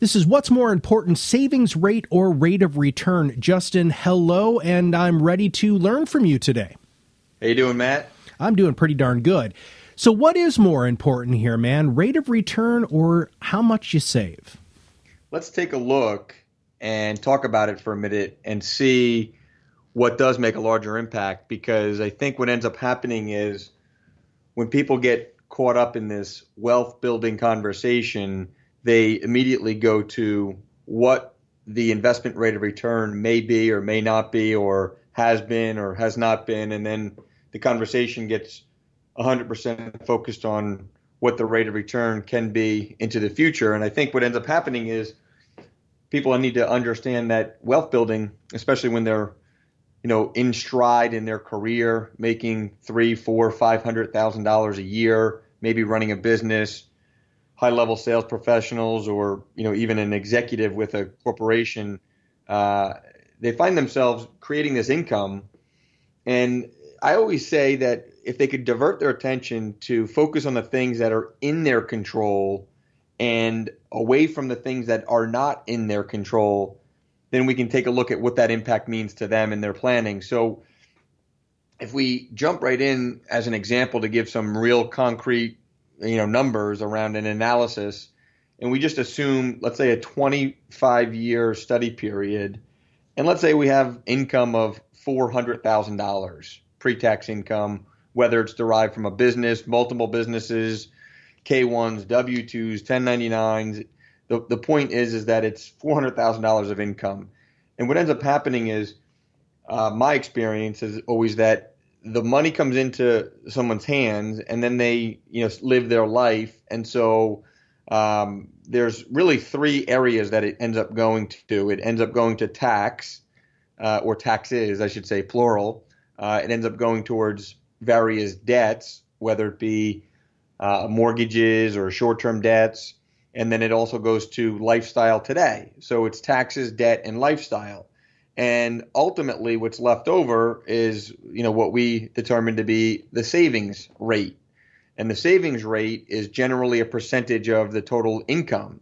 This is what's more important, savings rate or rate of return. Justin, hello, and I'm ready to learn from you today. How you doing, Matt? I'm doing pretty darn good. So what is more important here, man? Rate of return or how much you save? Let's take a look and talk about it for a minute and see what does make a larger impact because I think what ends up happening is when people get caught up in this wealth building conversation, they immediately go to what the investment rate of return may be or may not be or has been or has not been. And then the conversation gets 100% focused on what the rate of return can be into the future. And i think what ends up happening is people need to understand that wealth building especially when they're you know in stride in their career making three four five hundred thousand dollars a year maybe running a business high level sales professionals or you know even an executive with a corporation uh, they find themselves creating this income. And i always say that if they could divert their attention to focus on the things that are in their control and away from the things that are not in their control then we can take a look at what that impact means to them and their planning. So if we jump right in as an example to give some real concrete you know numbers around an analysis and we just assume let's say a 25 year study period and let's say we have income of $400,000 pre-tax income whether it's derived from a business multiple businesses K1s W2s 1099s the the point is is that it's $400,000 of income. And what ends up happening is uh, my experience is always that the money comes into someone's hands and then they you know live their life. And so um, there's really three areas that it ends up going to. It ends up going to tax uh, or taxes i should say plural. Uh, it ends up going towards various debts whether it be uh, mortgages or short-term debts. And then it also goes to lifestyle today. So it's taxes debt and lifestyle and ultimately what's left over is you know what we determine to be the savings rate. And the savings rate is generally a percentage of the total income.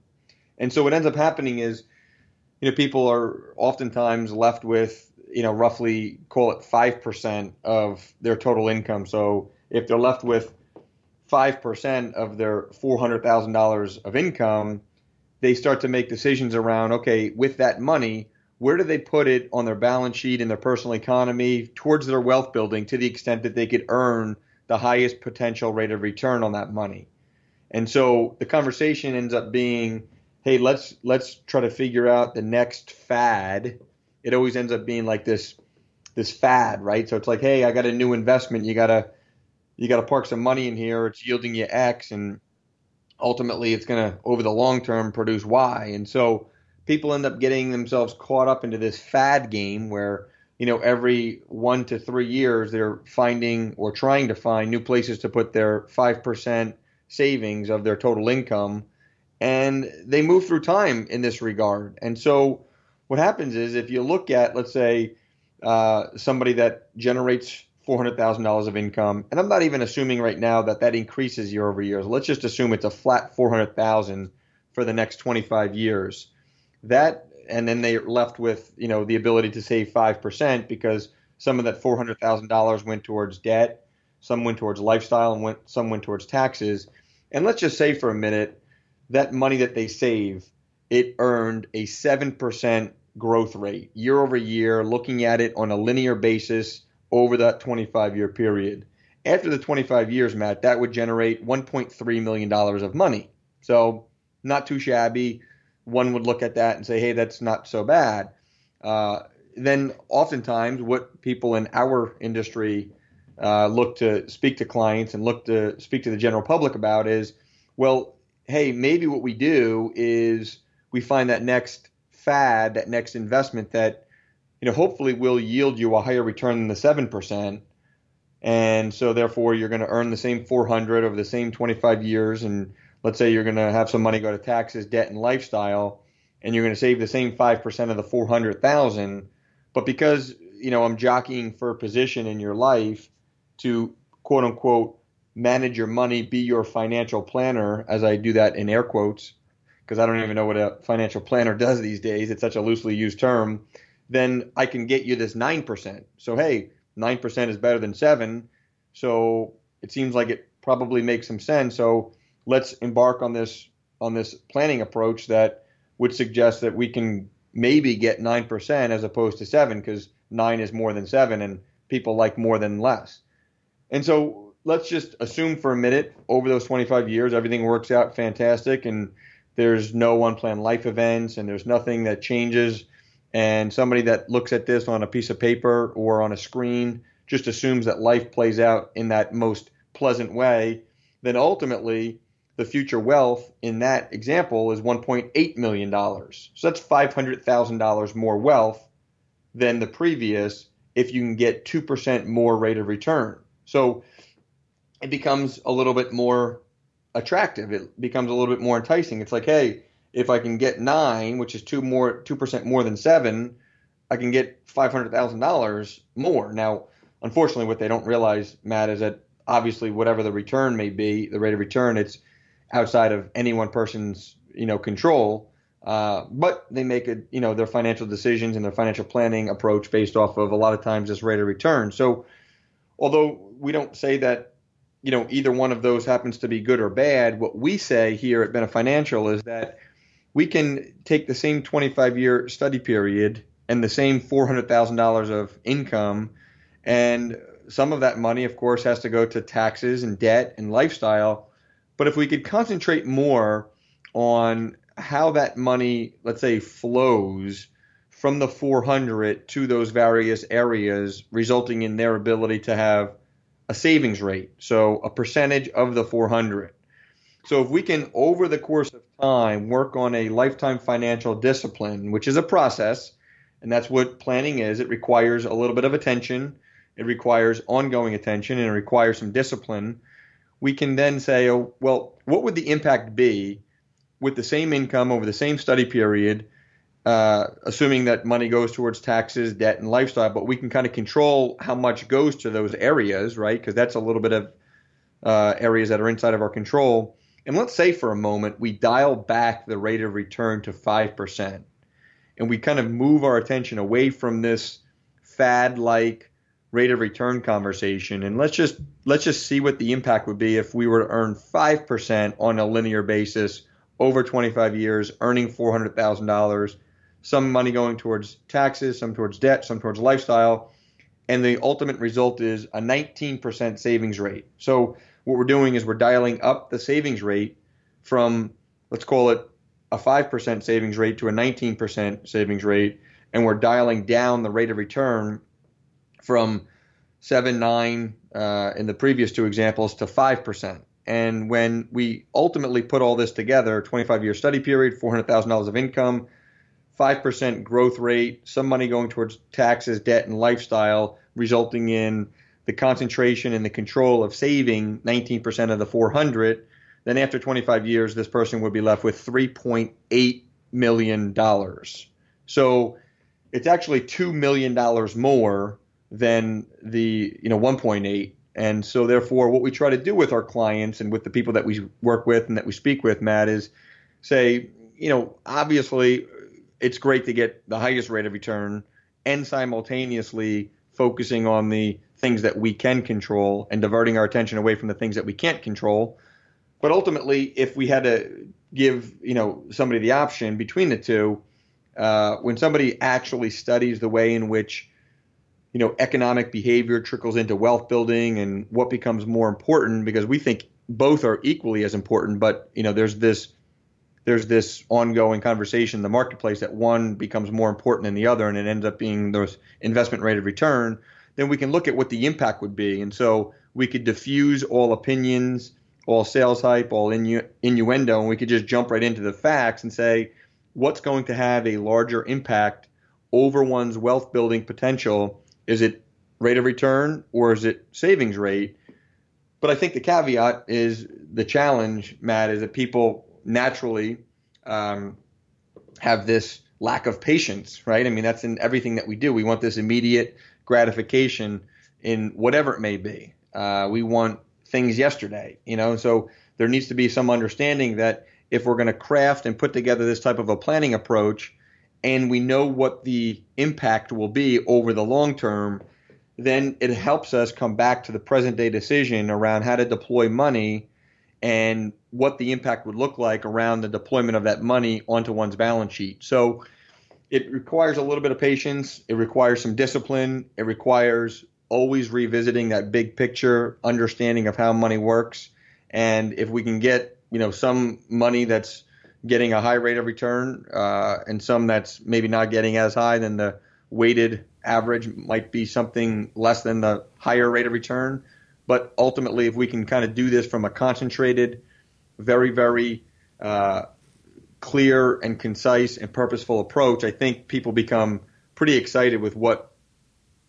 And so what ends up happening is you know people are oftentimes left with you know roughly call it 5% of their total income. So if they're left with 5% of their $400,000 of income they start to make decisions around okay with that money where do they put it on their balance sheet in their personal economy towards their wealth building to the extent that they could earn the highest potential rate of return on that money. And so the conversation ends up being, hey, let's let's try to figure out the next fad. It always ends up being like this this fad, right? So it's like, hey, I got a new investment. You gotta you gotta park some money in here. It's yielding you X, and ultimately, it's gonna over the long term produce Y. And so people end up getting themselves caught up into this fad game where you know every one to three years they're finding or trying to find new places to put their five percent savings of their total income. And they move through time in this regard. And so what happens is if you look at let's say uh, somebody that generates $400,000 of income and I'm not even assuming right now that that increases year over year. So let's just assume it's a flat 400,000 for the next 25 years that and then they're left with you know the ability to save five percent because some of that four hundred thousand dollars went towards debt, some went towards lifestyle, and went some went towards taxes. And let's just say for a minute that money that they save, it earned a seven percent growth rate year over year, looking at it on a linear basis over that 25 year period. After the 25 years, Matt, that would generate 1.3 million dollars of money. So not too shabby one would look at that and say, hey, that's not so bad. Uh, then oftentimes what people in our industry uh, look to speak to clients and look to speak to the general public about is, well, hey, maybe what we do is we find that next fad, that next investment that you know hopefully will yield you a higher return than the seven percent. And so therefore you're going to earn the same 400 over the same 25 years and let's say you're going to have some money go to taxes, debt and lifestyle and you're going to save the same 5% of the 400,000 but because you know I'm jockeying for a position in your life to quote unquote manage your money, be your financial planner as I do that in air quotes because I don't even know what a financial planner does these days. It's such a loosely used term. Then I can get you this 9%. So hey, 9% is better than 7. So it seems like it probably makes some sense. So let's embark on this on this planning approach that would suggest that we can maybe get 9% as opposed to 7 because 9 is more than 7 and people like more than less. And so let's just assume for a minute over those 25 years everything works out fantastic and there's no unplanned life events and there's nothing that changes and somebody that looks at this on a piece of paper or on a screen just assumes that life plays out in that most pleasant way, then ultimately the future wealth in that example is $1.8 million. So that's $500,000 more wealth than the previous if you can get 2% more rate of return. So it becomes a little bit more attractive. It becomes a little bit more enticing. It's like, hey, if I can get nine, which is two more two percent more than seven, I can get five hundred thousand dollars more. Now, unfortunately, what they don't realize, Matt, is that obviously whatever the return may be, the rate of return, it's outside of any one person's you know control. Uh, but they make it, you know, their financial decisions and their financial planning approach based off of a lot of times this rate of return. So, although we don't say that, you know, either one of those happens to be good or bad, what we say here at Bennett Financial is that we can take the same 25 year study period and the same $400,000 of income, and some of that money, of course, has to go to taxes and debt and lifestyle. But if we could concentrate more on how that money, let's say, flows from the 400 to those various areas, resulting in their ability to have a savings rate, so a percentage of the 400. So if we can, over the course of time, work on a lifetime financial discipline, which is a process, and that's what planning is. It requires a little bit of attention, it requires ongoing attention, and it requires some discipline. We can then say, oh, well, what would the impact be with the same income over the same study period, uh, assuming that money goes towards taxes, debt, and lifestyle, but we can kind of control how much goes to those areas, right? Because that's a little bit of uh, areas that are inside of our control. And let's say for a moment we dial back the rate of return to 5%, and we kind of move our attention away from this fad like rate of return conversation. And let's just let's just see what the impact would be if we were to earn 5% on a linear basis over 25 years earning $400,000 some money going towards taxes some towards debt some towards lifestyle. And the ultimate result is a 19% savings rate. So what we're doing is we're dialing up the savings rate from, let's call it a 5% savings rate to a 19% savings rate, and we're dialing down the rate of return from 7, 9 uh, in the previous two examples to 5%. And when we ultimately put all this together, 25 year study period, $400,000 of income, 5% growth rate, some money going towards taxes, debt, and lifestyle, resulting in the concentration and the control of saving 19% of the 400, then after 25 years, this person would be left with 3.8 million dollars. So it's actually two million dollars more than the you know 1.8. And so therefore, what we try to do with our clients and with the people that we work with and that we speak with, Matt, is say, you know, obviously it's great to get the highest rate of return and simultaneously focusing on the things that we can control and diverting our attention away from the things that we can't control. But ultimately, if we had to give you know somebody the option between the two, uh, when somebody actually studies the way in which you know economic behavior trickles into wealth building and what becomes more important, because we think both are equally as important, but you know there's this there's this ongoing conversation in the marketplace that one becomes more important than the other, and it ends up being the investment rate of return then we can look at what the impact would be. And so we could diffuse all opinions, all sales hype, all innu- innuendo, and we could just jump right into the facts and say, what's going to have a larger impact over one's wealth building potential. Is it rate of return or is it savings rate? But I think the caveat is the challenge, Matt, is that people naturally um, have this lack of patience, right? I mean, that's in everything that we do. We want this immediate gratification in whatever it may be. Uh, we want things yesterday, you know. So there needs to be some understanding that if we're going to craft and put together this type of a planning approach, and we know what the impact will be over the long term, then it helps us come back to the present day decision around how to deploy money and what the impact would look like around the deployment of that money onto one's balance sheet. So it requires a little bit of patience. It requires some discipline. It requires always revisiting that big picture understanding of how money works. And if we can get, you know, some money that's getting a high rate of return uh, and some that's maybe not getting as high, then the weighted average might be something less than the higher rate of return. But ultimately, if we can kind of do this from a concentrated, very, very uh, clear and concise and purposeful approach, I think people become pretty excited with what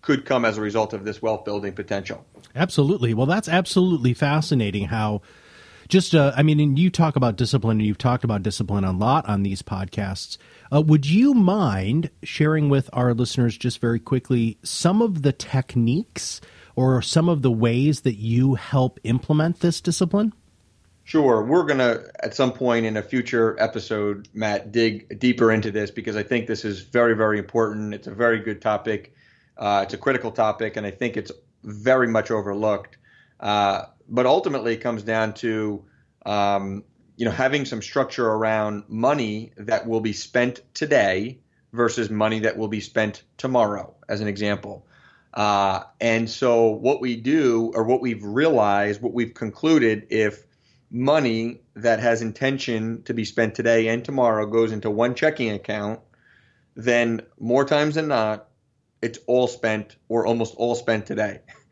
could come as a result of this wealth building potential. Absolutely. Well, that's absolutely fascinating how just uh, i mean and you talk about discipline and you've talked about discipline a lot on these podcasts uh, would you mind sharing with our listeners just very quickly some of the techniques or some of the ways that you help implement this discipline? Sure. We're going to, at some point in a future episode, Matt, dig deeper into this because I think this is very, very important. It's a very good topic. Uh, it's a critical topic, and I think it's very much overlooked. Uh, but ultimately, it comes down to um, you know having some structure around money that will be spent today versus money that will be spent tomorrow, as an example. Uh, and so, what we do, or what we've realized, what we've concluded, if money that has intention to be spent today and tomorrow goes into one checking account, then more times than not, it's all spent or almost all spent today.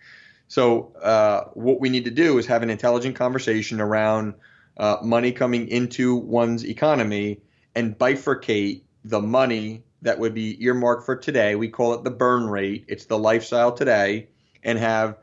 So, uh, what we need to do is have an intelligent conversation around uh, money coming into one's economy and bifurcate the money that would be earmarked for today. We call it the burn rate. It's the lifestyle today, and have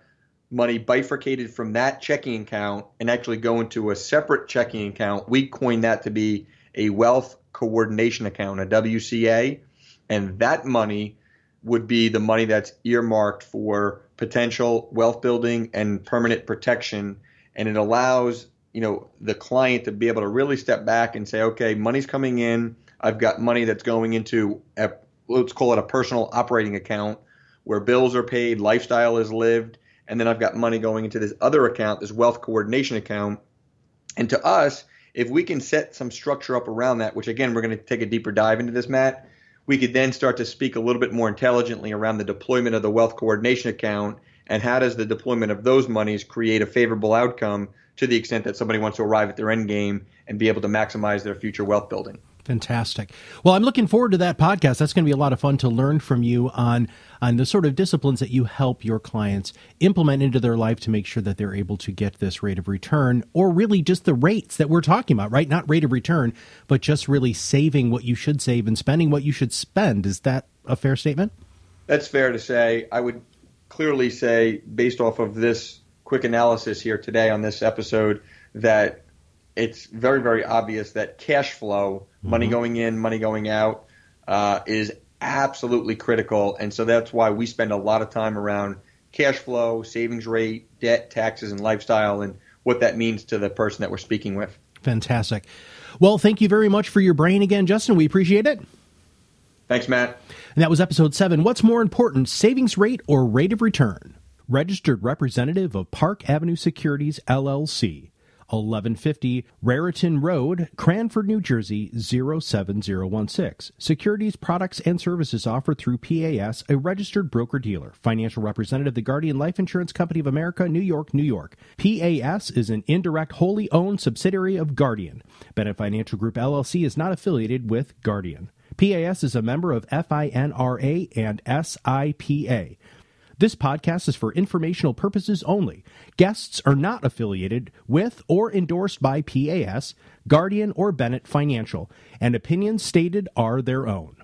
money bifurcated from that checking account and actually go into a separate checking account. We coin that to be a wealth coordination account, a WCA, and that money would be the money that's earmarked for potential wealth building and permanent protection and it allows you know the client to be able to really step back and say okay money's coming in I've got money that's going into a, let's call it a personal operating account where bills are paid, lifestyle is lived, and then I've got money going into this other account, this wealth coordination account. And to us, if we can set some structure up around that, which again, we're going to take a deeper dive into this, Matt, we could then start to speak a little bit more intelligently around the deployment of the wealth coordination account and how does the deployment of those monies create a favorable outcome to the extent that somebody wants to arrive at their end game and be able to maximize their future wealth building. Fantastic. Well, I'm looking forward to that podcast. That's going to be a lot of fun to learn from you on on the sort of disciplines that you help your clients implement into their life to make sure that they're able to get this rate of return or really just the rates that we're talking about, right? Not rate of return, but just really saving what you should save and spending what you should spend. Is that a fair statement? That's fair to say. I would clearly say based off of this quick analysis here today on this episode that it's very, very obvious that cash flow, mm-hmm. money going in, money going out, uh, is absolutely critical. And so that's why we spend a lot of time around cash flow, savings rate, debt, taxes, and lifestyle, and what that means to the person that we're speaking with. Fantastic. Well, thank you very much for your brain again, Justin. We appreciate it. Thanks, Matt. And that was episode seven. What's more important, savings rate or rate of return? Registered representative of Park Avenue Securities, LLC. 1150 Raritan Road, Cranford, New Jersey 07016. Securities, products, and services offered through PAS, a registered broker dealer. Financial representative, of the Guardian Life Insurance Company of America, New York, New York. PAS is an indirect, wholly owned subsidiary of Guardian. Bennett Financial Group LLC is not affiliated with Guardian. PAS is a member of FINRA and SIPC. This podcast is for informational purposes only. Guests are not affiliated with or endorsed by PAS, Guardian, or Bennett Financial, and opinions stated are their own.